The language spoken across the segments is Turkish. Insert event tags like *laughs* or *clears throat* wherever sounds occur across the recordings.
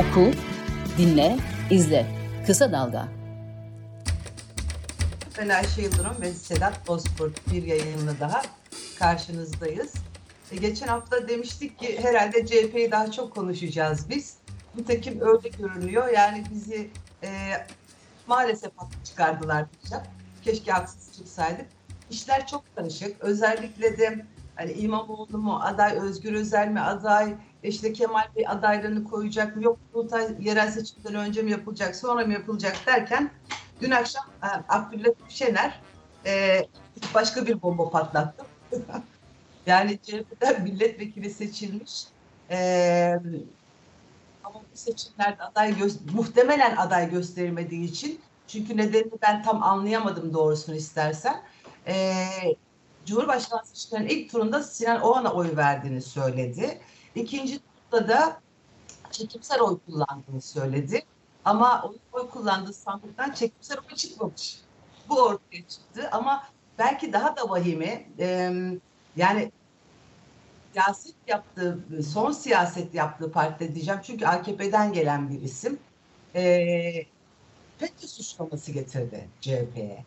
Oku, dinle, izle. Kısa Dalga. Ben Ayşe Yıldırım ve Sedat Bozkurt bir yayınla daha karşınızdayız. E, geçen hafta demiştik ki herhalde CHP'yi daha çok konuşacağız biz. Nitekim öyle görünüyor. Yani bizi e, maalesef haklı çıkardılar diyeceğim. Keşke haksız çıksaydık. İşler çok karışık. Özellikle de hani İmamoğlu mu aday, Özgür Özel mi aday, işte Kemal Bey adaylığını koyacak mı, yok Kurultay yerel seçimden önce mi yapılacak, sonra mı yapılacak derken dün akşam e, Abdülhamit Şener e, başka bir bomba patlattı. *laughs* yani CHP'den milletvekili seçilmiş. E, ama bu seçimlerde aday muhtemelen aday gösterilmediği için çünkü nedenini ben tam anlayamadım doğrusunu istersen. E, Cumhurbaşkanı seçimlerinin ilk turunda Sinan Oğan'a oy verdiğini söyledi. İkinci turda da çekimsel oy kullandığını söyledi. Ama oy, kullandığı sandıktan çekimsel oy çıkmamış. Bu ortaya çıktı ama belki daha da vahimi e, yani siyaset yaptığı, son siyaset yaptığı partide diyeceğim. Çünkü AKP'den gelen bir isim. E, FETÖ suçlaması getirdi CHP'ye.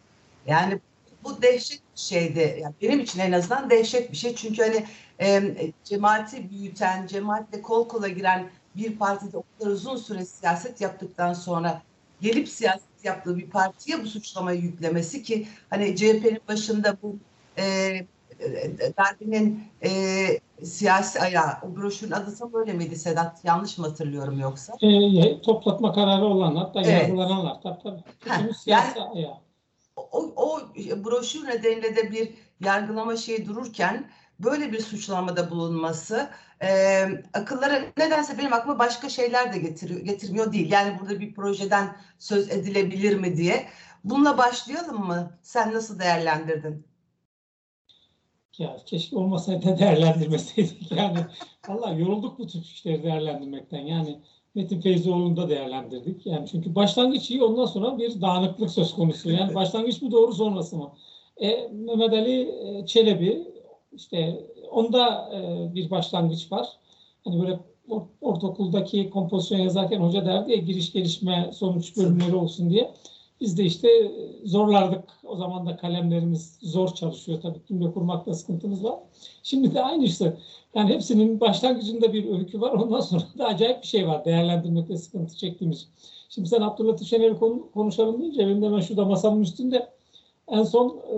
Yani bu dehşet bir şeydi. Yani benim için en azından dehşet bir şey. Çünkü hani e, cemaati büyüten, cemaatle kol kola giren bir partide o kadar uzun süre siyaset yaptıktan sonra gelip siyaset yaptığı bir partiye bu suçlamayı yüklemesi ki hani CHP'nin başında bu e, darbenin e, siyasi ayağı, o broşürün adı tam öyle miydi Sedat? Yanlış mı hatırlıyorum yoksa? E, toplatma kararı olanlar da Evet. yargılananlar. Tabii tabii. Ha, siyasi ayağı. O, o broşür nedeniyle de bir yargılama şeyi dururken böyle bir suçlamada bulunması e, akıllara nedense benim aklıma başka şeyler de getiriyor, getirmiyor değil. Yani burada bir projeden söz edilebilir mi diye. Bununla başlayalım mı? Sen nasıl değerlendirdin? Ya keşke olmasaydı değerlendirmeseydik. *laughs* Yani vallahi yorulduk bu tür işleri değerlendirmekten. Yani Metin Feyzoğlu'nu da değerlendirdik. Yani çünkü başlangıç iyi ondan sonra bir dağınıklık söz konusu. Yani başlangıç mı doğru sonrası mı? E, Mehmet Ali e, Çelebi işte onda e, bir başlangıç var. Hani böyle or- ortaokuldaki kompozisyon yazarken hoca derdi ya giriş gelişme sonuç bölümleri olsun diye. Biz de işte zorlardık. O zaman da kalemlerimiz zor çalışıyor tabii. Cümle kurmakta sıkıntımız var. Şimdi de aynı işte. Yani hepsinin başlangıcında bir öykü var. Ondan sonra da acayip bir şey var. Değerlendirmekte sıkıntı çektiğimiz. Şimdi sen Abdülhatif Şener'i konu- konuşalım deyince benim de hemen şurada masamın üstünde en son e,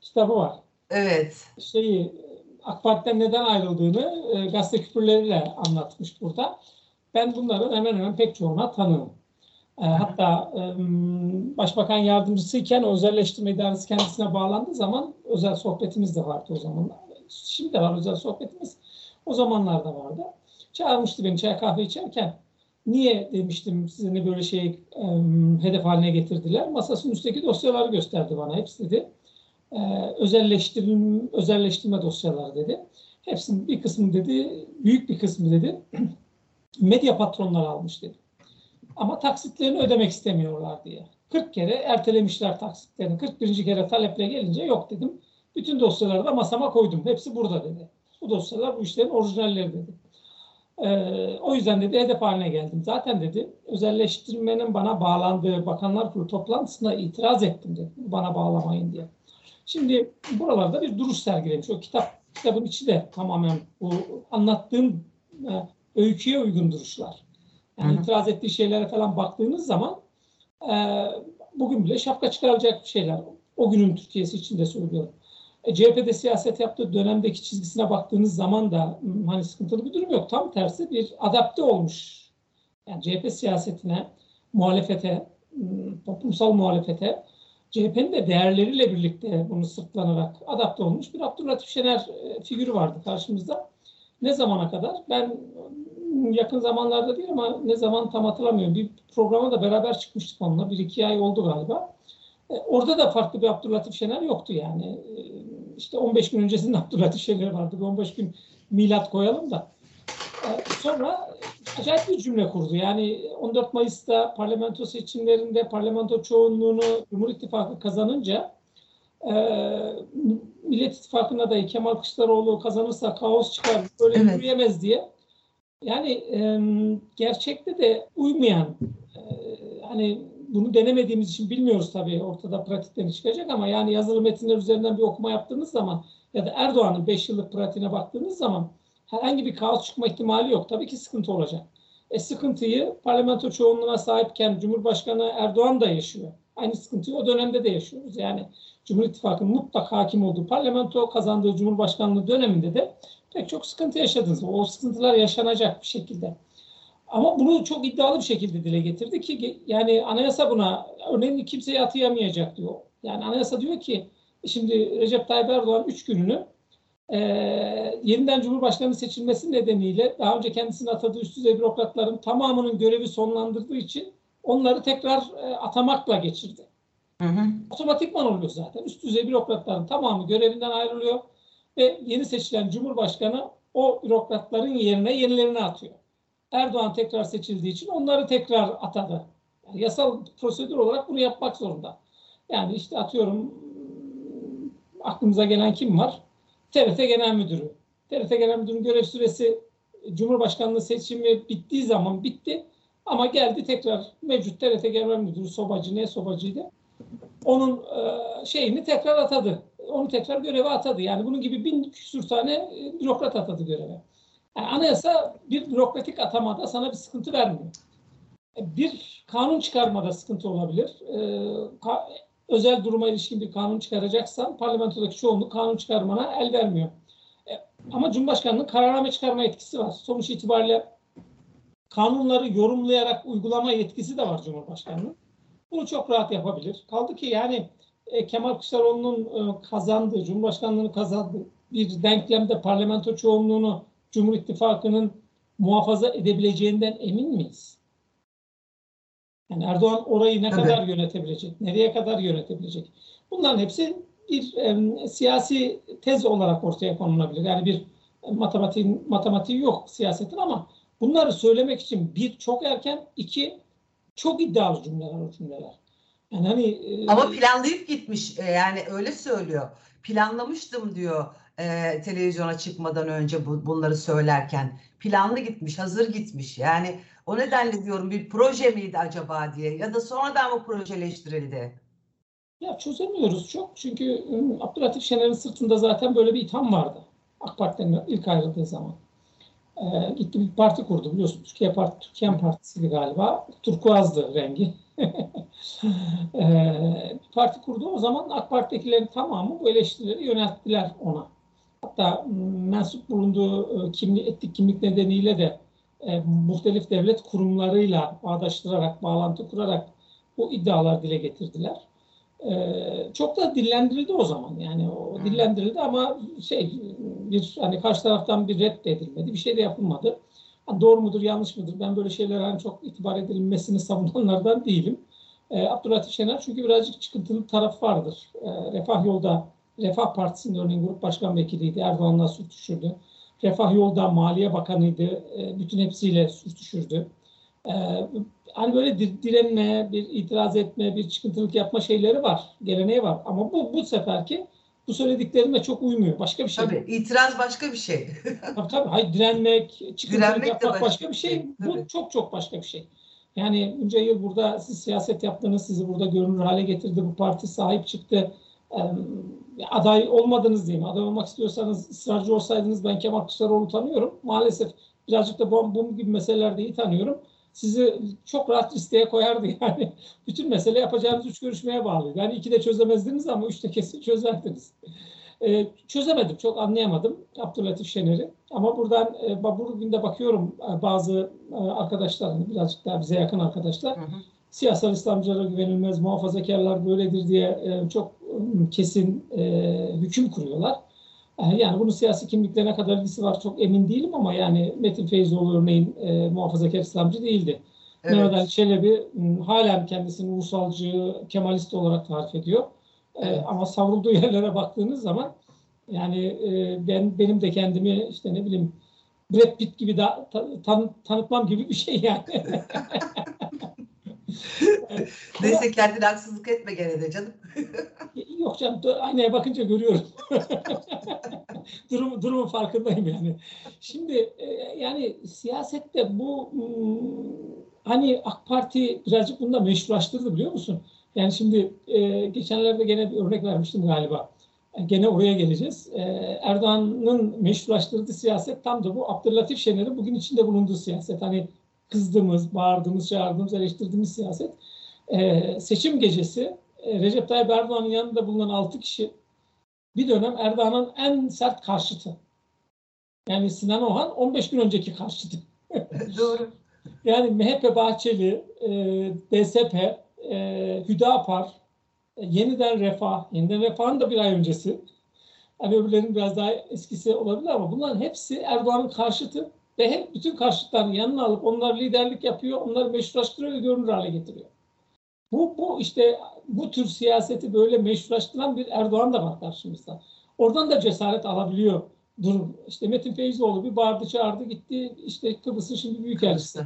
kitabı var. Evet. Şeyi AK Parti'den neden ayrıldığını e, gazete küpürleriyle anlatmış burada. Ben bunların hemen hemen pek çoğuna tanığım. E, hatta e, başbakan yardımcısıyken özelleştirme idaresi kendisine bağlandığı zaman özel sohbetimiz de vardı o zamanlar. Şimdi de var özel sohbetimiz. O zamanlarda vardı. Çağırmıştı beni çay kahve içerken. Niye demiştim size ne böyle şey e, hedef haline getirdiler. Masasının üstteki dosyaları gösterdi bana. Hepsi dedi. E, özelleştirim, özelleştirme dosyaları dedi. Hepsinin bir kısmı dedi, büyük bir kısmı dedi *clears throat* medya patronları almış dedi. Ama taksitlerini ödemek istemiyorlar diye. 40 kere ertelemişler taksitlerini. 41. kere taleple gelince yok dedim. Bütün dosyaları da masama koydum. Hepsi burada dedi. Bu dosyalar bu işlerin orijinalleri dedi. Ee, o yüzden dedi hedef haline geldim. Zaten dedi özelleştirmenin bana bağlandığı Bakanlar Kurulu toplantısına itiraz ettim dedi. Bana bağlamayın diye. Şimdi buralarda bir duruş sergilemiş. O kitap kitabın içi de tamamen bu anlattığım e, öyküye uygun duruşlar. Yani itiraz ettiği şeylere falan baktığınız zaman e, bugün bile şapka çıkaracak şeyler. O günün Türkiye'si için de söylüyorum. E, CHP'de siyaset yaptığı dönemdeki çizgisine baktığınız zaman da hmm, hani sıkıntılı bir durum yok. Tam tersi bir adapte olmuş. Yani CHP siyasetine, muhalefete, hmm, toplumsal muhalefete, CHP'nin de değerleriyle birlikte bunu sırtlanarak adapte olmuş bir Abdülhatif Şener e, figürü vardı karşımızda. Ne zamana kadar? Ben yakın zamanlarda değil ama ne zaman tam hatırlamıyorum. Bir programa da beraber çıkmıştık onunla. Bir iki ay oldu galiba. E, Orada da farklı bir Abdülhatif Şener yoktu yani. E, İşte 15 gün öncesinde *laughs* Abdülhatif Şener vardı. Bir 15 gün milat koyalım da. E, Sonra acayip bir cümle kurdu. Yani 14 Mayıs'ta parlamento seçimlerinde parlamento çoğunluğunu Cumhur İttifakı kazanınca e, Millet İttifakı'nın adayı Kemal Kılıçdaroğlu kazanırsa kaos çıkar, böyle Evet. yürüyemez diye Yani e, gerçekte de uymayan e, hani bunu denemediğimiz için bilmiyoruz tabii ortada pratikten çıkacak ama yani yazılı metinler üzerinden bir okuma yaptığınız zaman ya da Erdoğan'ın 5 yıllık pratiğine baktığınız zaman herhangi bir kaos çıkma ihtimali yok. Tabii ki sıkıntı olacak. E, sıkıntıyı parlamento çoğunluğuna sahipken Cumhurbaşkanı Erdoğan da yaşıyor. Aynı sıkıntıyı o dönemde de yaşıyoruz. Yani Cumhur İttifakı'nın mutlak hakim olduğu parlamento kazandığı Cumhurbaşkanlığı döneminde de pek çok sıkıntı yaşadınız. O sıkıntılar yaşanacak bir şekilde. Ama bunu çok iddialı bir şekilde dile getirdi ki yani anayasa buna örneğin kimseyi atayamayacak diyor. Yani anayasa diyor ki şimdi Recep Tayyip Erdoğan 3 gününü e, yeniden Cumhurbaşkanı seçilmesi nedeniyle daha önce kendisini atadığı üst düzey bürokratların tamamının görevi sonlandırdığı için onları tekrar e, atamakla geçirdi. Hı hı. Otomatikman oluyor zaten. Üst düzey bürokratların tamamı görevinden ayrılıyor ve yeni seçilen Cumhurbaşkanı o bürokratların yerine yenilerini atıyor. Erdoğan tekrar seçildiği için onları tekrar atadı. Yani yasal prosedür olarak bunu yapmak zorunda. Yani işte atıyorum aklımıza gelen kim var? TRT Genel Müdürü. TRT Genel Müdürü'nün görev süresi Cumhurbaşkanlığı seçimi bittiği zaman bitti. Ama geldi tekrar mevcut TRT Genel Müdürü Sobacı ne Sobacı'ydı. Onun e, şeyini tekrar atadı. Onu tekrar göreve atadı. Yani bunun gibi bin küsur tane e, bürokrat atadı göreve. Yani anayasa bir bürokratik atamada sana bir sıkıntı vermiyor. E, bir kanun çıkarmada sıkıntı olabilir. özel duruma ilişkin bir kanun çıkaracaksan parlamentodaki çoğunluk kanun çıkarmana el vermiyor. ama Cumhurbaşkanı'nın kararname çıkarma etkisi var. Sonuç itibariyle kanunları yorumlayarak uygulama yetkisi de var Cumhurbaşkanı'nın. Bunu çok rahat yapabilir. Kaldı ki yani e, Kemal Kılıçdaroğlu'nun e, kazandığı, Cumhurbaşkanlığını kazandığı bir denklemde parlamento çoğunluğunu Cumhur İttifakı'nın muhafaza edebileceğinden emin miyiz? Yani Erdoğan orayı ne Tabii. kadar yönetebilecek, nereye kadar yönetebilecek? Bunların hepsi bir e, siyasi tez olarak ortaya konulabilir. Yani bir matematiğin matematiği yok siyasetin ama bunları söylemek için bir çok erken, iki çok iddialı cümleler o cümleler. Yani hani e, ama planlayıp gitmiş e, yani öyle söylüyor. Planlamıştım diyor e, televizyona çıkmadan önce bu, bunları söylerken. Planlı gitmiş, hazır gitmiş. Yani o nedenle diyorum bir proje miydi acaba diye ya da sonradan mı projeleştirildi? Ya çözemiyoruz çok. Çünkü Abdülhatif Şener'in sırtında zaten böyle bir itham vardı. AK Parti'den ilk ayrıldığı zaman. Ee, gitti bir parti kurdu biliyorsun. Türkiye Parti, Türkiye Partisi'ydi galiba. Turkuazdı rengi. Ee, parti kurdu. O zaman AK Parti'dekilerin tamamı bu eleştirileri yönelttiler ona. Hatta mensup bulunduğu e, kimlik, etnik kimlik nedeniyle de e, muhtelif devlet kurumlarıyla bağdaştırarak, bağlantı kurarak bu iddialar dile getirdiler. Ee, çok da dillendirildi o zaman. Yani o dillendirildi ama şey bir hani karşı taraftan bir reddedilmedi. Bir şey de yapılmadı. Doğru mudur, yanlış mıdır? Ben böyle şeylere hani çok itibar edilmesini savunanlardan değilim. Ee, Abdülhatif Şener çünkü birazcık çıkıntılı taraf vardır. Ee, Refah Yolda, Refah Partisi'nin örneğin grup başkan vekiliydi. Erdoğan'la sürtüşürdü. Refah Yolda Maliye Bakanıydı. Ee, bütün hepsiyle sürtüşürdü. Ee, hani böyle direnme, bir itiraz etme, bir çıkıntılık yapma şeyleri var. Geleneği var. Ama bu bu seferki bu söylediklerime çok uymuyor. Başka bir şey. Tabii itiraz başka bir şey. *laughs* tabii tabii. Hayır direnmek, çıkıntılık yapmak başka, başka bir şey. şey. Bu çok çok başka bir şey. Yani bunca yıl burada siz siyaset yaptınız, sizi burada görünür hale getirdi, bu parti sahip çıktı. Ee, aday olmadınız diyeyim. Aday olmak istiyorsanız ısrarcı olsaydınız ben Kemal Kılıçdaroğlu tanıyorum. Maalesef birazcık da bu, bu gibi meselelerde iyi tanıyorum sizi çok rahat listeye koyardı yani. *laughs* Bütün mesele yapacağınız üç görüşmeye bağlı. Yani iki de çözemezdiniz ama üçte kesin çözerdiniz. Ee, çözemedim, çok anlayamadım Abdülhatif Şener'i. Ama buradan e, bugün de bakıyorum e, bazı e, arkadaşlar, hani birazcık daha bize yakın arkadaşlar, hı hı. siyasal İslamcılara güvenilmez, muhafazakarlar böyledir diye e, çok e, kesin e, hüküm kuruyorlar. Yani bunun siyasi kimliklerine kadar ilgisi var çok emin değilim ama yani Metin Feyzoğlu örneğin e, muhafazakar İslamcı değildi. Evet. Mehmet Ali Çelebi halen kendisini ulusalcı, kemalist olarak tarif ediyor. E, evet. E, ama savrulduğu *laughs* yerlere baktığınız zaman yani e, ben benim de kendimi işte ne bileyim Brad Pitt gibi da, tan, tanıtmam gibi bir şey yani. *laughs* *laughs* Neyse kendine haksızlık etme gene de canım. *laughs* Yok canım aynaya bakınca görüyorum. *laughs* Durum, durumun farkındayım yani. Şimdi e, yani siyasette bu hmm, hani AK Parti birazcık bunu da meşrulaştırdı biliyor musun? Yani şimdi e, geçenlerde gene bir örnek vermiştim galiba. E, Gene oraya geleceğiz. Erdoğan'ın meşrulaştırdığı siyaset tam da bu Abdülatif Şener'in bugün içinde bulunduğu siyaset. Hani kızdığımız, bağırdığımız, çağırdığımız, eleştirdiğimiz siyaset. E, seçim gecesi e, Recep Tayyip Erdoğan'ın yanında bulunan 6 kişi bir dönem Erdoğan'ın en sert karşıtı. Yani Sinan Ohan 15 gün önceki karşıtı. *laughs* Doğru. Yani MHP Bahçeli, e, DSP, e, Hüdapar, e, Yeniden Refah, Yeniden Refah'ın da bir ay öncesi. Hani öbürlerinin biraz daha eskisi olabilir ama bunların hepsi Erdoğan'ın karşıtı ve hep bütün karşıtlarını yanına alıp onlar liderlik yapıyor, onları meşrulaştırıyor ve görünür hale getiriyor. Bu, bu işte bu tür siyaseti böyle meşrulaştıran bir Erdoğan da var karşımızda. Oradan da cesaret alabiliyor durum. İşte Metin Feyzoğlu bir bağırdı çağırdı gitti işte Kıbrıs'ın şimdi büyükelçisi.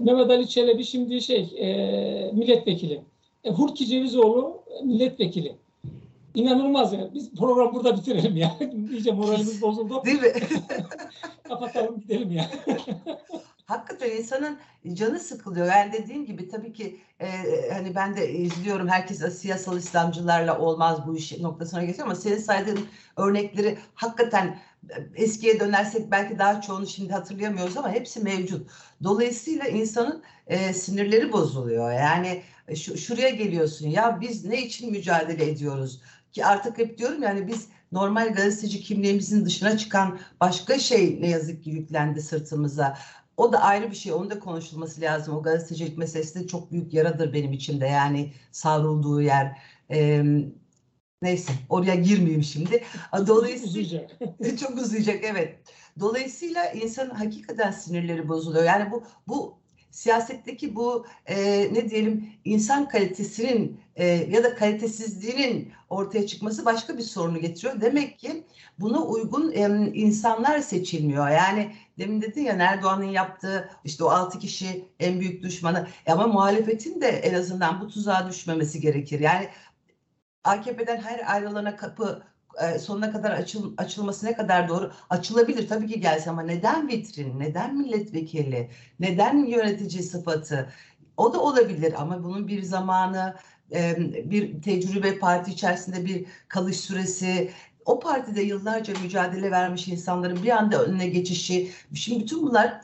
Mehmet Ali Çelebi şimdi şey e, milletvekili. E, Hurki Cevizoğlu milletvekili. İnanılmaz ya. Biz program burada bitirelim ya. *laughs* İyice moralimiz bozuldu. Değil mi? *laughs* Kapatalım gidelim ya. *laughs* Hakikaten insanın canı sıkılıyor. Yani dediğim gibi tabii ki e, hani ben de izliyorum herkes siyasal İslamcılarla olmaz bu iş noktasına geçiyor ama senin saydığın örnekleri hakikaten eskiye dönersek belki daha çoğunu şimdi hatırlayamıyoruz ama hepsi mevcut. Dolayısıyla insanın e, sinirleri bozuluyor. Yani şu, şuraya geliyorsun ya biz ne için mücadele ediyoruz? Ki artık hep diyorum yani biz normal gazeteci kimliğimizin dışına çıkan başka şey ne yazık ki yüklendi sırtımıza. O da ayrı bir şey. Onun da konuşulması lazım. O gazetecilik meselesi de çok büyük yaradır benim içimde. Yani savrulduğu yer. Ee, neyse oraya girmeyeyim şimdi. Dolayısıyla Uzayacak. *laughs* çok uzayacak evet. Dolayısıyla insanın hakikaten sinirleri bozuluyor. Yani bu bu siyasetteki bu e, ne diyelim insan kalitesinin e, ya da kalitesizliğinin ortaya çıkması başka bir sorunu getiriyor. Demek ki buna uygun e, insanlar seçilmiyor. Yani demin dedin ya Erdoğan'ın yaptığı işte o altı kişi en büyük düşmanı E ama muhalefetin de en azından bu tuzağa düşmemesi gerekir. Yani AKP'den her ayrılana kapı e, sonuna kadar açıl, açılması ne kadar doğru? Açılabilir tabii ki gelse ama neden vitrin, neden milletvekili, neden yönetici sıfatı? O da olabilir ama bunun bir zamanı, e, bir tecrübe parti içerisinde bir kalış süresi, o partide yıllarca mücadele vermiş insanların bir anda önüne geçişi, şimdi bütün bunlar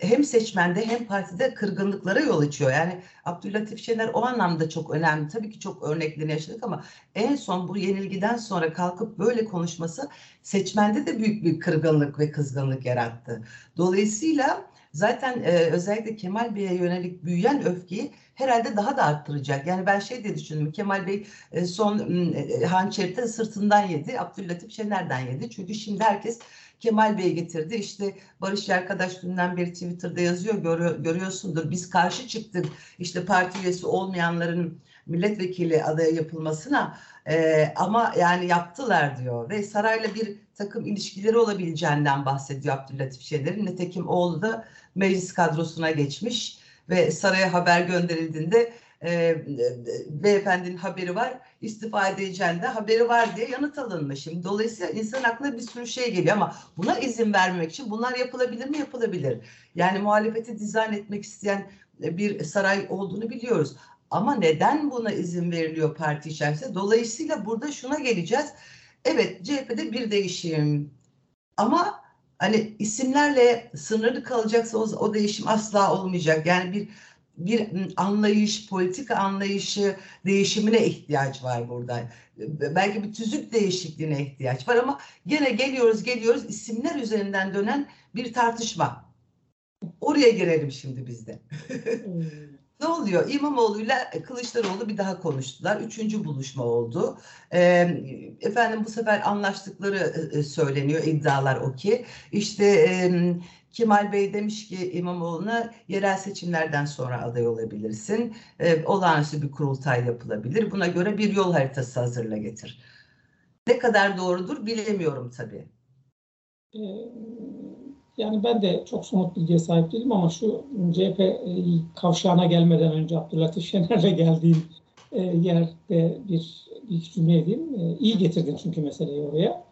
hem seçmende hem partide kırgınlıklara yol açıyor. Yani Abdülatif Şener o anlamda çok önemli. Tabii ki çok örneklerini yaşadık ama en son bu yenilgiden sonra kalkıp böyle konuşması seçmende de büyük bir kırgınlık ve kızgınlık yarattı. Dolayısıyla zaten e, özellikle Kemal Bey'e yönelik büyüyen öfkeyi herhalde daha da arttıracak. Yani ben şey diye düşündüm. Kemal Bey e, son e, hançerite sırtından yedi. Abdülatif Şener'den yedi. Çünkü şimdi herkes Kemal Bey getirdi. İşte Barış arkadaş dünden beri Twitter'da yazıyor görüyor, görüyorsundur. Biz karşı çıktık işte parti üyesi olmayanların milletvekili adaya yapılmasına e, ama yani yaptılar diyor ve sarayla bir takım ilişkileri olabileceğinden bahsediyor Abdülatif Şener'in. Nitekim oğlu da meclis kadrosuna geçmiş ve saraya haber gönderildiğinde e, beyefendinin haberi var istifa edeceğinde haberi var diye yanıt alınmış. Şimdi dolayısıyla insan aklına bir sürü şey geliyor ama buna izin vermemek için bunlar yapılabilir mi? Yapılabilir. Yani muhalefeti dizayn etmek isteyen bir saray olduğunu biliyoruz. Ama neden buna izin veriliyor parti içerisinde? Dolayısıyla burada şuna geleceğiz. Evet CHP'de bir değişim ama hani isimlerle sınırlı kalacaksa o, o değişim asla olmayacak. Yani bir bir anlayış, politika anlayışı değişimine ihtiyaç var burada. Belki bir tüzük değişikliğine ihtiyaç var ama gene geliyoruz geliyoruz isimler üzerinden dönen bir tartışma. Oraya girelim şimdi bizde. Ne oluyor? İmamoğlu'yla Kılıçdaroğlu bir daha konuştular. Üçüncü buluşma oldu. E, efendim bu sefer anlaştıkları e, söyleniyor. iddialar o ki. İşte e, Kemal Bey demiş ki İmamoğlu'na yerel seçimlerden sonra aday olabilirsin. E, olağanüstü bir kurultay yapılabilir. Buna göre bir yol haritası hazırla getir. Ne kadar doğrudur bilemiyorum tabii. Yani ben de çok somut bilgiye sahip değilim ama şu CHP e, kavşağına gelmeden önce Abdülhatif Şener'le geldiğim e, yerde bir, iki cümle edeyim. E, iyi getirdin çünkü meseleyi oraya.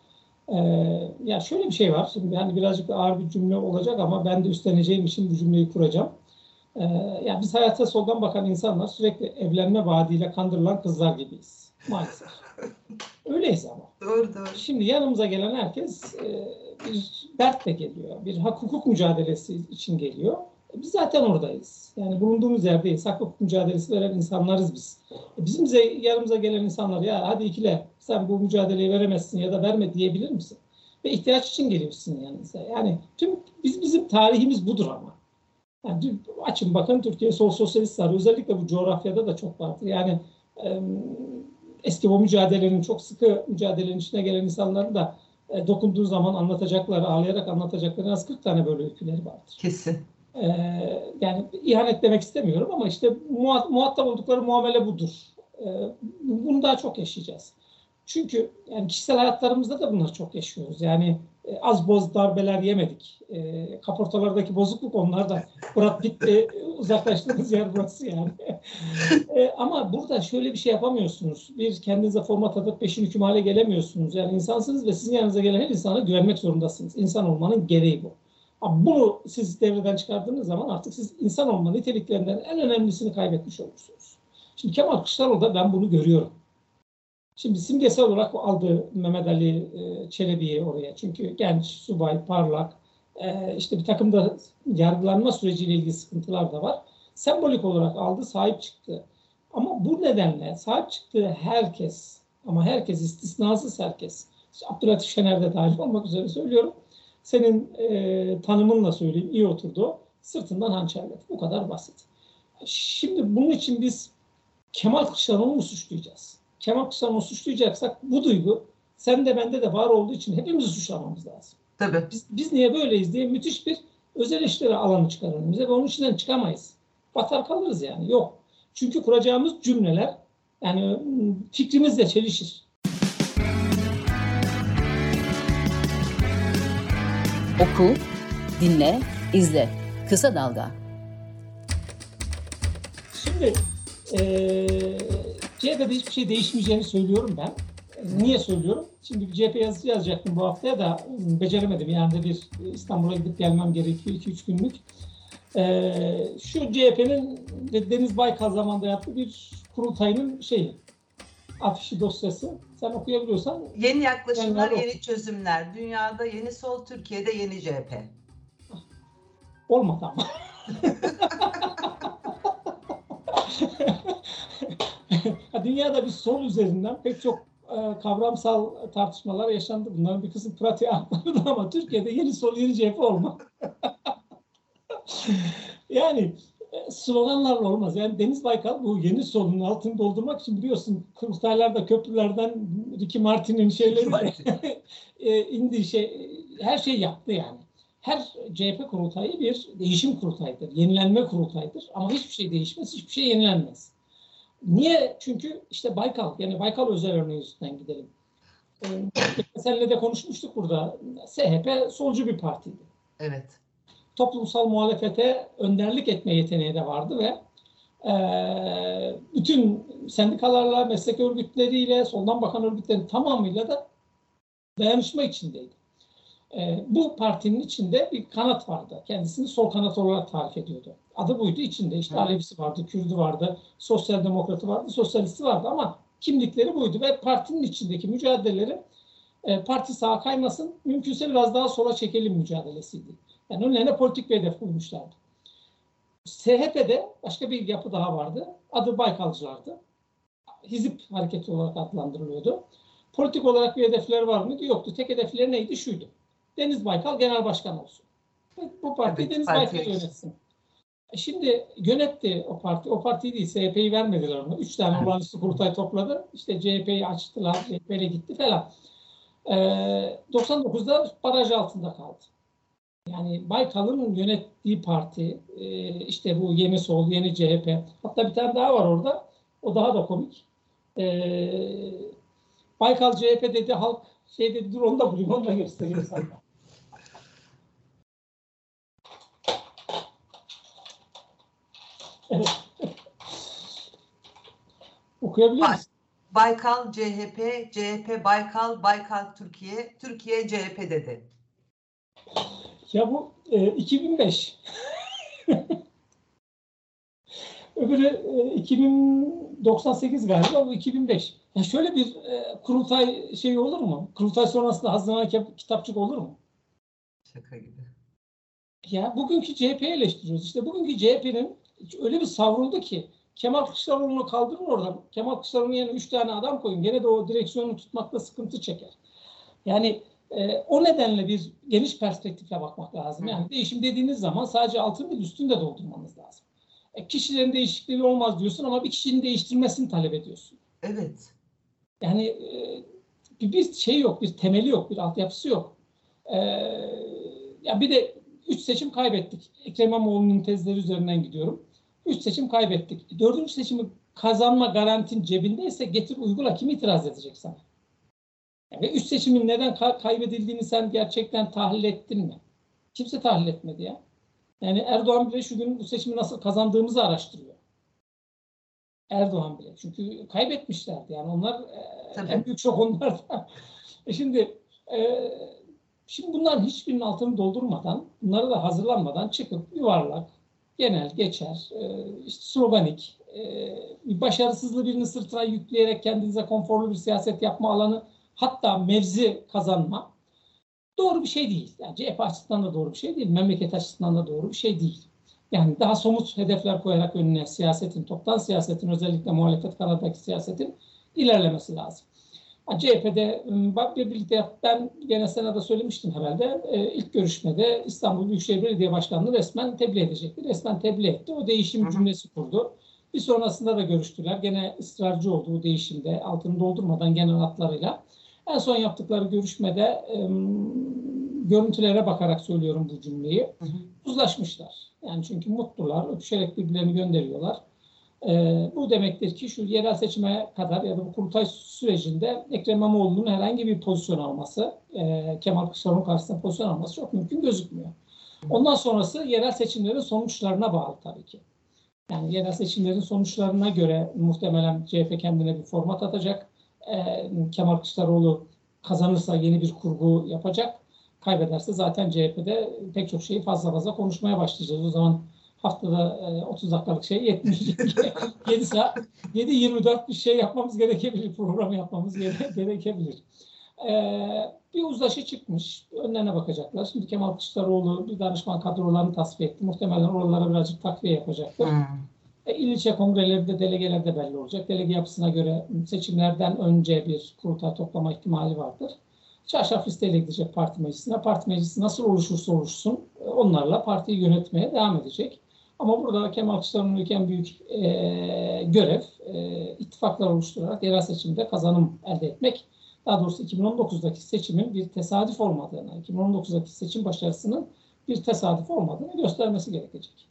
Ya şöyle bir şey var. Şimdi hani birazcık ağır bir cümle olacak ama ben de üstleneceğim için bu cümleyi kuracağım. Ya biz hayata soldan bakan insanlar sürekli evlenme vaadiyle kandırılan kızlar gibiyiz. Maalesef. Öyleyiz ama. Doğru doğru. Şimdi yanımıza gelen herkes e, bir dertle geliyor. Bir hak hukuk mücadelesi için geliyor. E, Biz zaten oradayız. Yani bulunduğumuz yerdeyiz. Hak hukuk mücadelesi veren insanlarız biz. E, Bizim ze- yanımıza gelen insanlar ya hadi ikile sen bu mücadeleyi veremezsin ya da verme diyebilir misin? Ve ihtiyaç için geliyor sizin yanınıza. Yani tüm biz bizim tarihimiz budur ama. Yani açın bakın Türkiye sol sosyalist var. Özellikle bu coğrafyada da çok vardır. Yani e, eski o mücadelenin çok sıkı mücadelenin içine gelen insanların da e, dokunduğu zaman anlatacaklar, ağlayarak anlatacakları en az 40 tane böyle öyküleri vardır. Kesin. E, yani ihanet demek istemiyorum ama işte muhat- muhatap oldukları muamele budur. E, bunu daha çok yaşayacağız. Çünkü yani kişisel hayatlarımızda da bunları çok yaşıyoruz. Yani e, az boz darbeler yemedik. E, kaportalardaki bozukluk onlar da. Brad Pitt'le uzaklaştığınız yer burası yani. E, ama burada şöyle bir şey yapamıyorsunuz. Bir kendinize format atıp peşin hüküm hale gelemiyorsunuz. Yani insansınız ve sizin yanınıza gelen her insana güvenmek zorundasınız. İnsan olmanın gereği bu. Ama bunu siz devreden çıkardığınız zaman artık siz insan olma niteliklerinden en önemlisini kaybetmiş olursunuz. Şimdi Kemal Kılıçdaroğlu'da ben bunu görüyorum. Şimdi simgesel olarak aldı Mehmet Ali e, Çelebi'yi oraya. Çünkü genç, subay, parlak, e, işte bir takım da yargılanma süreciyle ilgili sıkıntılar da var. Sembolik olarak aldı, sahip çıktı. Ama bu nedenle sahip çıktığı herkes, ama herkes istisnasız herkes, Abdülhatif Şener de dahil olmak üzere söylüyorum. Senin e, tanımınla söyleyeyim, iyi oturdu. Sırtından hançerledi. Bu kadar basit. Şimdi bunun için biz Kemal Kılıçdaroğlu'nu mu suçlayacağız? Kemal Kılıçdaroğlu'nu suçlayacaksak bu duygu sende bende de var olduğu için hepimizi suçlamamız lazım. Tabii. Biz, biz niye böyleyiz diye müthiş bir özel eleştiri alanı çıkar önümüze ve onun içinden çıkamayız. Batar kalırız yani. Yok. Çünkü kuracağımız cümleler yani ıı, fikrimizle çelişir. Oku, dinle, izle. Kısa Dalga. Şimdi eee CHP'de hiçbir şey değişmeyeceğini söylüyorum ben. E, Niye söylüyorum? Şimdi bir CHP yazısı yazacaktım bu haftaya da ım, beceremedim. Yani bir İstanbul'a gidip gelmem gerekiyor 2-3 günlük. Eee, şu CHP'nin de Deniz Baykal zamanında yaptığı bir kurultayının şeyi, afişi dosyası. Sen okuyabiliyorsan Yeni yaklaşımlar, yeni çözümler. Dünyada yeni sol, Türkiye'de yeni CHP. olmadı ama. *laughs* *laughs* Dünyada bir sol üzerinden pek çok e, kavramsal tartışmalar yaşandı. Bunların bir kısmı pratiğe aktarıldı ama Türkiye'de yeni sol, yeni CHP olmak. *laughs* yani e, sloganlarla olmaz. Yani Deniz Baykal bu yeni solun altını doldurmak için biliyorsun kurultaylarda köprülerden Ricky Martin'in şeyleri *laughs* e, indi şey her şey yaptı yani. Her CHP kurultayı bir değişim kurultayıdır, yenilenme kurultayıdır. Ama hiçbir şey değişmez, hiçbir şey yenilenmez. Niye? Çünkü işte Baykal, yani Baykal özel örneği üstünden gidelim. Ee, seninle de konuşmuştuk burada. SHP solcu bir partiydi. Evet. Toplumsal muhalefete önderlik etme yeteneği de vardı ve eee, bütün sendikalarla, meslek örgütleriyle, soldan bakan örgütlerin tamamıyla da dayanışma içindeydi. Eee, bu partinin içinde bir kanat vardı. Kendisini sol kanat olarak tarif ediyordu. Adı buydu içinde. İşte. Alevisi vardı, Kürdü vardı, sosyal demokratı vardı, sosyalisti vardı ama kimlikleri buydu ve partinin içindeki mücadeleleri e, parti sağa kaymasın, mümkünse biraz daha sola çekelim mücadelesiydi. Yani önlerine politik bir hedef koymuşlardı. SHP'de başka bir yapı daha vardı. Adı Baykalcılardı. Hizip hareketi olarak adlandırılıyordu. Politik olarak bir hedefleri var mıydı? Yoktu. Tek hedefleri neydi? Şuydu. Deniz Baykal genel başkan olsun. Bu parti Evet, Deniz Baykal yönetsin. E Şimdi yönetti o parti. O partiyi değil SHP'yi vermediler ona. Üç tane Evet. olağanüstü kurultay topladı. İşte CHP'yi açtılar. CHP'ye gitti falan. Ee, 99'da baraj altında kaldı. Yani Baykal'ın yönettiği parti, e, işte bu yeni sol, yeni CHP. Hatta bir tane daha var orada. O daha da komik. Ee, Baykal CHP dedi, halk şey dedi, dur onu da bulayım, onu da göstereyim sana. Okuyabiliyor Ay. musun? Baykal CHP, CHP Baykal, Baykal Türkiye, Türkiye CHP dedi. Ya bu e, 2005. *laughs* Öbürü e, 2098 galiba, bu 2005. Ya şöyle bir e, kurultay şeyi olur mu? Kurultay sonrasında hazırlanan kitapçık olur mu? Şaka gibi. Ya bugünkü CHP'yi eleştiriyoruz. İşte bugünkü CHP'nin öyle bir savruldu ki Kemal Kılıçdaroğlu'nu kaldırın oradan. Kemal Kılıçdaroğlu'nun yerine üç tane adam koyun. Gene de o direksiyonu tutmakta sıkıntı çeker. Yani e, o nedenle bir geniş perspektifle bakmak lazım. Yani değişim dediğiniz zaman sadece altın bir üstünü de doldurmanız lazım. E, kişilerin değişikliği olmaz diyorsun ama bir kişinin değiştirmesini talep ediyorsun. Evet. Yani e, bir, bir şey yok, bir temeli yok, bir altyapısı yok. E, ya bir de üç seçim kaybettik. Ekrem İmamoğlu'nun tezleri üzerinden gidiyorum. Üç seçim kaybettik. Dördüncü seçimi kazanma garantin cebindeyse getir uygula kim itiraz edecek sana? Yani üç seçimin neden ka- kaybedildiğini sen gerçekten tahlil ettin mi? Kimse tahlil etmedi ya. Yani Erdoğan bile şu gün bu seçimi nasıl kazandığımızı araştırıyor. Erdoğan bile. Çünkü kaybetmişlerdi. Yani onlar e, Tabii. en büyük şok onlardan. E şimdi e, şimdi bunların hiçbirinin altını doldurmadan, bunları da hazırlanmadan çıkıp yuvarlak, genel, geçer, e, sloganik, e, bir başarısızlığı birinin sırtına yükleyerek kendinize konforlu bir siyaset yapma alanı, hatta mevzi kazanma doğru bir şey değil. Yani CHP açısından da doğru bir şey değil, memleket açısından da doğru bir şey değil. Yani daha somut hedefler koyarak önüne siyasetin, toptan siyasetin, özellikle muhalefet kanadındaki siyasetin ilerlemesi lazım. CHP'de bak bir birlikte ben gene senada söylemiştim herhalde. E, ilk görüşmede İstanbul Büyükşehir Belediye Başkanlığı resmen tebliğ edecekti. Resmen tebliğ etti. O değişim Hı hı. cümlesi kurdu. Bir sonrasında da görüştüler. Gene ısrarcı oldu bu değişimde. Altını doldurmadan genel hatlarıyla. En son yaptıkları görüşmede görüntülere bakarak söylüyorum bu cümleyi. Hı hı. Uzlaşmışlar. Yani çünkü mutlular, öpüşerek birbirlerini gönderiyorlar. Ee, bu demektir ki şu yerel seçime kadar ya da bu kurultay sürecinde Ekrem İmamoğlu'nun herhangi bir pozisyon alması, e, Kemal Kılıçdaroğlu'nun karşısında pozisyon alması çok mümkün gözükmüyor. Ondan sonrası yerel seçimlerin sonuçlarına bağlı tabii ki. Yani yerel seçimlerin sonuçlarına göre muhtemelen CHP kendine bir format atacak. Ee, Kemal Kılıçdaroğlu kazanırsa yeni bir kurgu yapacak. Kaybederse zaten CHP'de pek çok şeyi fazla fazla konuşmaya başlayacağız. O zaman haftada e, 30 dakikalık şey yetmeyecek. *laughs* 7 saat, 7-24 bir şey yapmamız gerekebilir. Program yapmamız gere- gerekebilir. Ee, bir uzlaşı çıkmış. Önlerine bakacaklar. Şimdi Kemal Kılıçdaroğlu bir danışman kadrolarını tasfiye etti. Muhtemelen oralara birazcık takviye yapacaktır. Hmm. E, il ilçe kongreleri delegeler de belli olacak. Delege yapısına göre seçimlerden önce bir kurultay toplama ihtimali vardır. Çarşaf listeyle gidecek parti meclisine. Parti meclisi nasıl oluşursa oluşsun e, onlarla partiyi yönetmeye devam edecek. Ama burada Kemal Kılıçdaroğlu'nun en büyük e, görev e, ittifaklar oluşturarak yerel seçimde kazanım elde etmek. Daha doğrusu 2019'daki seçimin bir tesadüf olmadığını, 2019'daki seçim başarısının bir tesadüf olmadığını göstermesi gerekecek.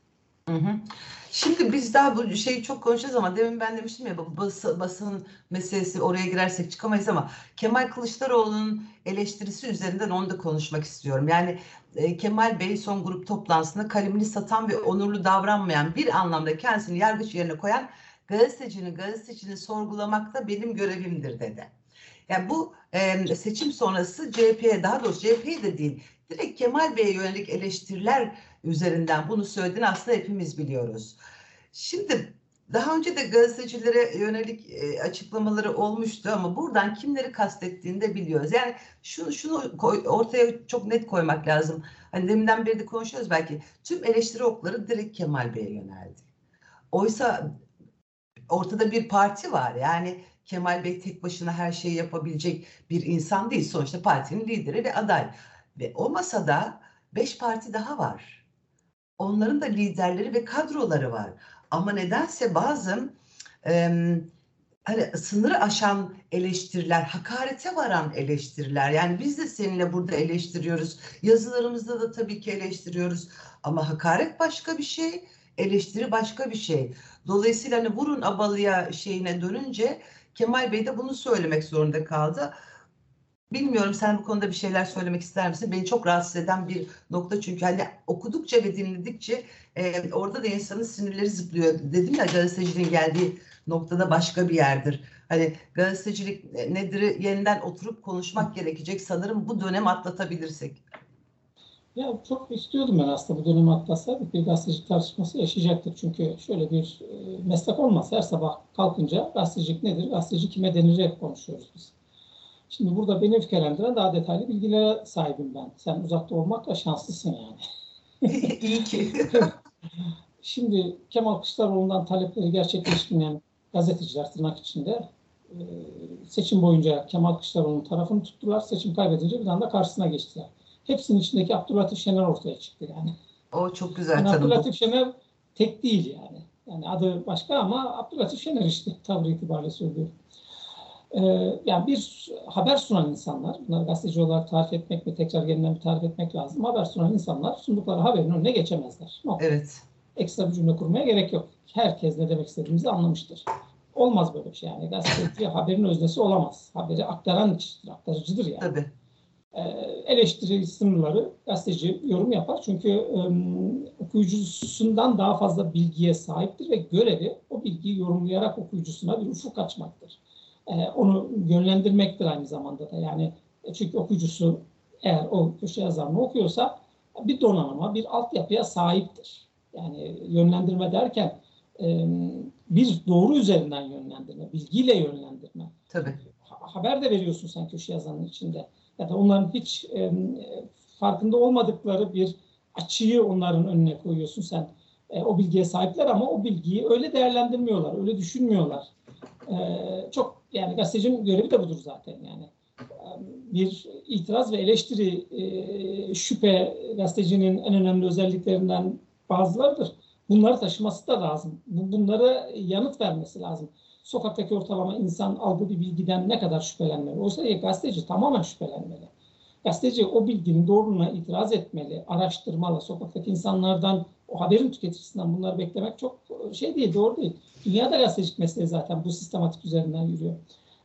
Şimdi biz daha bu şeyi çok konuşacağız ama demin ben demiştim ya bas, basın meselesi oraya girersek çıkamayız ama Kemal Kılıçdaroğlu'nun eleştirisi üzerinden onu da konuşmak istiyorum. Yani e, Kemal Bey son grup toplantısında kalemini satan ve onurlu davranmayan bir anlamda kendisini yargıç yerine koyan gazetecinin gazetecini sorgulamak da benim görevimdir dedi. Yani bu e, seçim sonrası CHP'ye daha doğrusu CHP'ye de değil direkt Kemal Bey'e yönelik eleştiriler üzerinden bunu söylediğini aslında hepimiz biliyoruz. Şimdi daha önce de gazetecilere yönelik e, açıklamaları olmuştu ama buradan kimleri kastettiğini de biliyoruz. Yani şunu şunu koy, ortaya çok net koymak lazım. Hani deminden beri de konuşuyoruz belki. Tüm eleştiri okları direkt Kemal Bey'e yöneldi. Oysa ortada bir parti var. Yani Kemal Bey tek başına her şeyi yapabilecek bir insan değil. Sonuçta partinin lideri ve aday. Ve o masada beş parti daha var. Onların da liderleri ve kadroları var. Ama nedense bazı e, hani sınırı aşan eleştiriler, hakarete varan eleştiriler. Yani biz de seninle burada eleştiriyoruz. Yazılarımızda da tabii ki eleştiriyoruz. Ama hakaret başka bir şey, eleştiri başka bir şey. Dolayısıyla hani vurun abalıya şeyine dönünce Kemal Bey de bunu söylemek zorunda kaldı. Bilmiyorum sen bu konuda bir şeyler söylemek ister misin? Beni çok rahatsız eden bir nokta çünkü hani okudukça ve dinledikçe e, orada da insanın sinirleri zıplıyor. Dedim ya gazeteciliğin geldiği noktada başka bir yerdir. Hani gazetecilik nedir yeniden oturup konuşmak gerekecek. Sanırım bu dönem atlatabilirsek. Ya çok istiyordum ben aslında bu dönemi atlatsaydık bir gazetecilik tartışması yaşayacaktık. Çünkü şöyle bir e, meslek olmasa her sabah kalkınca gazetecilik nedir, gazeteci kime denir konuşuyoruz biz. Şimdi burada beni öfkelendiren daha detaylı bilgilere sahibim ben. Sen uzakta olmakla şanslısın yani. *laughs* İyi ki. *laughs* Şimdi Kemal Kılıçdaroğlu'ndan talepleri gerçekleştirmeyen gazeteciler tırnak içinde e, seçim boyunca Kemal Kılıçdaroğlu'nun tarafını tuttular. Seçim kaybedince bir anda karşısına geçtiler. Hepsinin içindeki Abdülhatif Şener ortaya çıktı yani. O çok güzel yani tanım. Abdülhatif Şener tek değil yani. Yani adı başka ama Abdülhatif Şener işte tavrı itibariyle söylüyorum. Ee, yani bir haber sunan insanlar, bunları gazeteci olarak tarif etmek mi, tekrar yeniden bir tarif etmek lazım. Haber sunan insanlar sundukları haberin önüne geçemezler. No. Evet. Ekstra bir cümle kurmaya gerek yok. Herkes ne demek istediğimizi anlamıştır. Olmaz böyle bir şey yani. Gazeteci *laughs* haberin öznesi olamaz. Haberi aktaran kişidir, aktarıcıdır yani. Tabii. Ee, eleştiri sınırları gazeteci yorum yapar. Çünkü um, okuyucusundan daha fazla bilgiye sahiptir ve görevi o bilgiyi yorumlayarak okuyucusuna bir ufuk açmaktır e, onu yönlendirmektir aynı zamanda da. Yani e, çünkü okuyucusu eğer o köşe yazarını okuyorsa bir donanıma, bir altyapıya sahiptir. Yani yönlendirme derken e, bir doğru üzerinden yönlendirme, bilgiyle yönlendirme. Tabii. Haber de veriyorsun sen köşe yazarının içinde. Ya da onların hiç e, farkında olmadıkları bir açıyı onların önüne koyuyorsun sen. E, o bilgiye sahipler ama o bilgiyi öyle değerlendirmiyorlar, öyle düşünmüyorlar. E, çok yani gazetecinin görevi de budur zaten yani. Bir itiraz ve eleştiri şüphe gazetecinin en önemli özelliklerinden bazılarıdır. Bunları taşıması da lazım. Bunlara yanıt vermesi lazım. Sokaktaki ortalama insan aldığı bir bilgiden ne kadar şüphelenmeli? Oysa gazeteci tamamen şüphelenmeli. Gazeteci o bilginin doğruluğuna itiraz etmeli, araştırmalı. Sokaktaki insanlardan, o haberin tüketicisinden bunları beklemek çok şey değil, doğru değil. Dünyada gazetecilik mesleği zaten bu sistematik üzerinden yürüyor.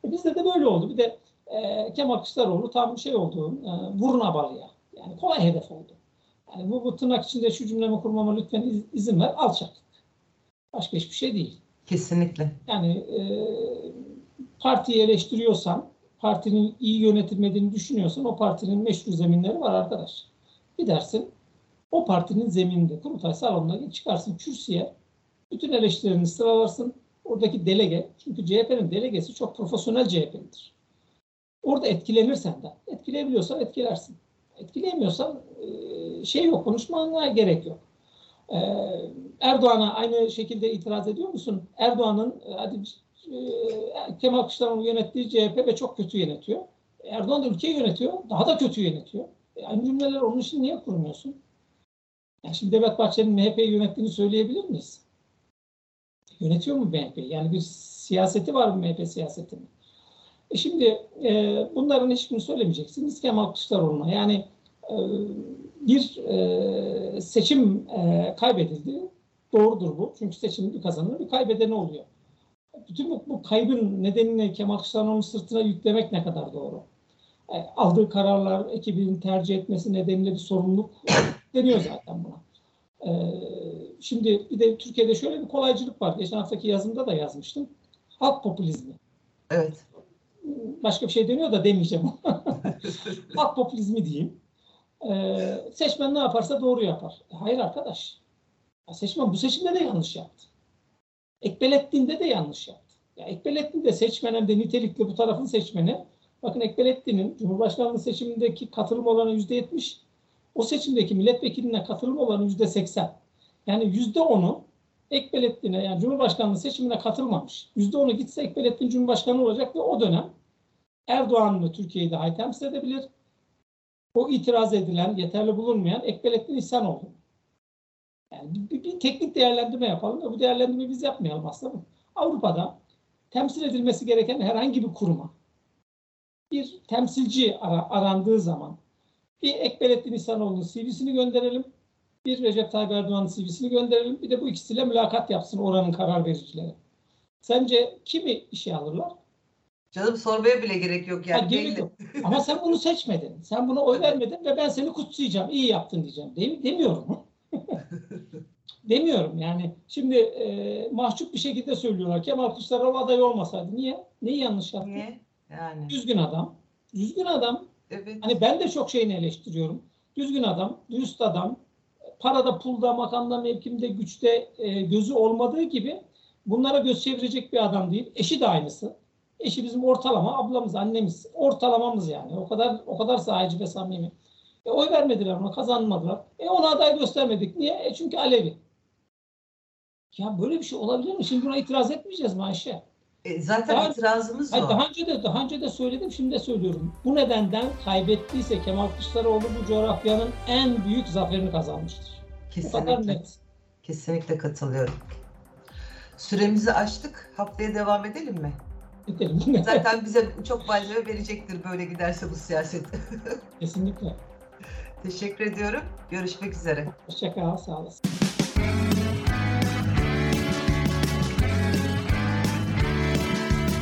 E bizde de böyle oldu. Bir de e, Kemal Kılıçdaroğlu tam şey oldu, e, vurun abalıya. Yani kolay hedef oldu. Yani bu, bu tırnak içinde şu cümlemi kurmama lütfen iz, izin ver, alçaklık. Başka hiçbir şey değil. Kesinlikle. Yani e, partiyi eleştiriyorsan, partinin iyi yönetilmediğini düşünüyorsan o partinin meşru zeminleri var arkadaş. Gidersin o partinin zemininde kurultay salonuna çıkarsın kürsüye bütün eleştirilerini sıralarsın. Oradaki delege, çünkü CHP'nin delegesi çok profesyonel CHP'lidir. Orada etkilenirsen de, etkileyebiliyorsan etkilersin. Etkileyemiyorsan e, şey yok, konuşmana gerek yok. E, Erdoğan'a aynı şekilde itiraz ediyor musun? Erdoğan'ın e, hadi Kemal Kılıçdaroğlu yönettiği CHP ve çok kötü yönetiyor. Erdoğan da ülkeyi yönetiyor, daha da kötü yönetiyor. aynı cümleler onun için niye kurmuyorsun? Yani şimdi Devlet Bahçeli'nin MHP'yi yönettiğini söyleyebilir miyiz? Yönetiyor mu MHP? Yani bir siyaseti var mı MHP siyaseti? E şimdi e, bunların hiçbirini söylemeyeceksiniz Kemal Kılıçdaroğlu'na. Yani e, bir e, seçim e, kaybedildi. Doğrudur bu. Çünkü seçimin bir kazananı bir kaybedeni oluyor. Bütün bu, bu kaybın nedenini Kemal Kılıçdaroğlu'nun sırtına yüklemek ne kadar doğru? E, aldığı kararlar, ekibinin tercih etmesi nedeniyle bir sorumluluk *laughs* deniyor zaten buna. Ee, şimdi bir de Türkiye'de şöyle bir kolaycılık var. Geçen haftaki yazımda da yazmıştım. Halk popülizmi. Evet. Başka bir şey deniyor da demeyeceğim. *laughs* Halk popülizmi diyeyim. Ee, seçmen ne yaparsa doğru yapar. E, hayır arkadaş. Ya seçmen bu seçimde de yanlış yaptı. Ekbelettin'de de yanlış yaptı. Ya Ekbelettin de seçmen hem de nitelikli bu tarafın seçmeni. Bakın Ekbelettin'in Cumhurbaşkanlığı seçimindeki katılım oranı yüzde yetmiş. O seçimdeki milletvekiline katılım oranı yüzde seksen. Yani yüzde onu Ekbelettin'e yani Cumhurbaşkanlığı seçimine katılmamış. Yüzde onu gitse Ekbelettin Cumhurbaşkanı olacak ve o dönem Erdoğan'ı Türkiye'yi daha iyi temsil edebilir. O itiraz edilen, yeterli bulunmayan Ekbelettin İhsanoğlu. Yani bir, bir teknik değerlendirme yapalım da bu değerlendirmeyi biz yapmayalım aslında. Avrupa'da temsil edilmesi gereken herhangi bir kuruma bir temsilci ara, arandığı zaman bir Ekbelettin İhsanoğlu'nun CV'sini gönderelim. Bir Recep Tayyip Erdoğan'ın CV'sini gönderelim. Bir de bu ikisiyle mülakat yapsın oranın karar vericileri. Sence kimi işe alırlar? Canım sormaya bile gerek yok yani. Ha, gerek yok. Ama sen bunu seçmedin. Sen buna oy vermedin ve ben seni kutsayacağım. İyi yaptın diyeceğim. Dem demiyorum. Demiyorum yani. Şimdi e, mahcup bir şekilde söylüyorlar. Kemal Kılıçdaroğlu aday olmasaydı. Niye? Neyi yanlış yaptı? Niye? Yani. Düzgün adam. Düzgün adam. Evet. Hani ben de çok şeyini eleştiriyorum. Düzgün adam, dürüst adam, parada, pulda, makamda, mevkimde, güçte e, gözü olmadığı gibi bunlara göz çevirecek bir adam değil. Eşi de aynısı. Eşi bizim ortalama ablamız, annemiz. Ortalamamız yani. O kadar o kadar sahici ve samimi. E, oy vermediler ona, kazanmadılar. E ona aday göstermedik. Niye? E, çünkü Alevi. Ya böyle bir şey olabilir mi? Şimdi buna itiraz etmeyeceğiz mi Ayşe? E, zaten Daha- itirazımız Hayır, o. daha önce de daha önce de söyledim, şimdi de söylüyorum. Bu nedenden kaybettiyse Kemal Kılıçdaroğlu bu coğrafyanın en büyük zaferini kazanmıştır. Kesinlikle. Kesinlikle katılıyorum. Süremizi açtık. Haftaya devam edelim mi? Bitelim. Zaten *laughs* bize çok malzeme verecektir böyle giderse bu siyaset. *laughs* Kesinlikle. Teşekkür ediyorum. Görüşmek üzere. Hoşçakal, sağ olasın.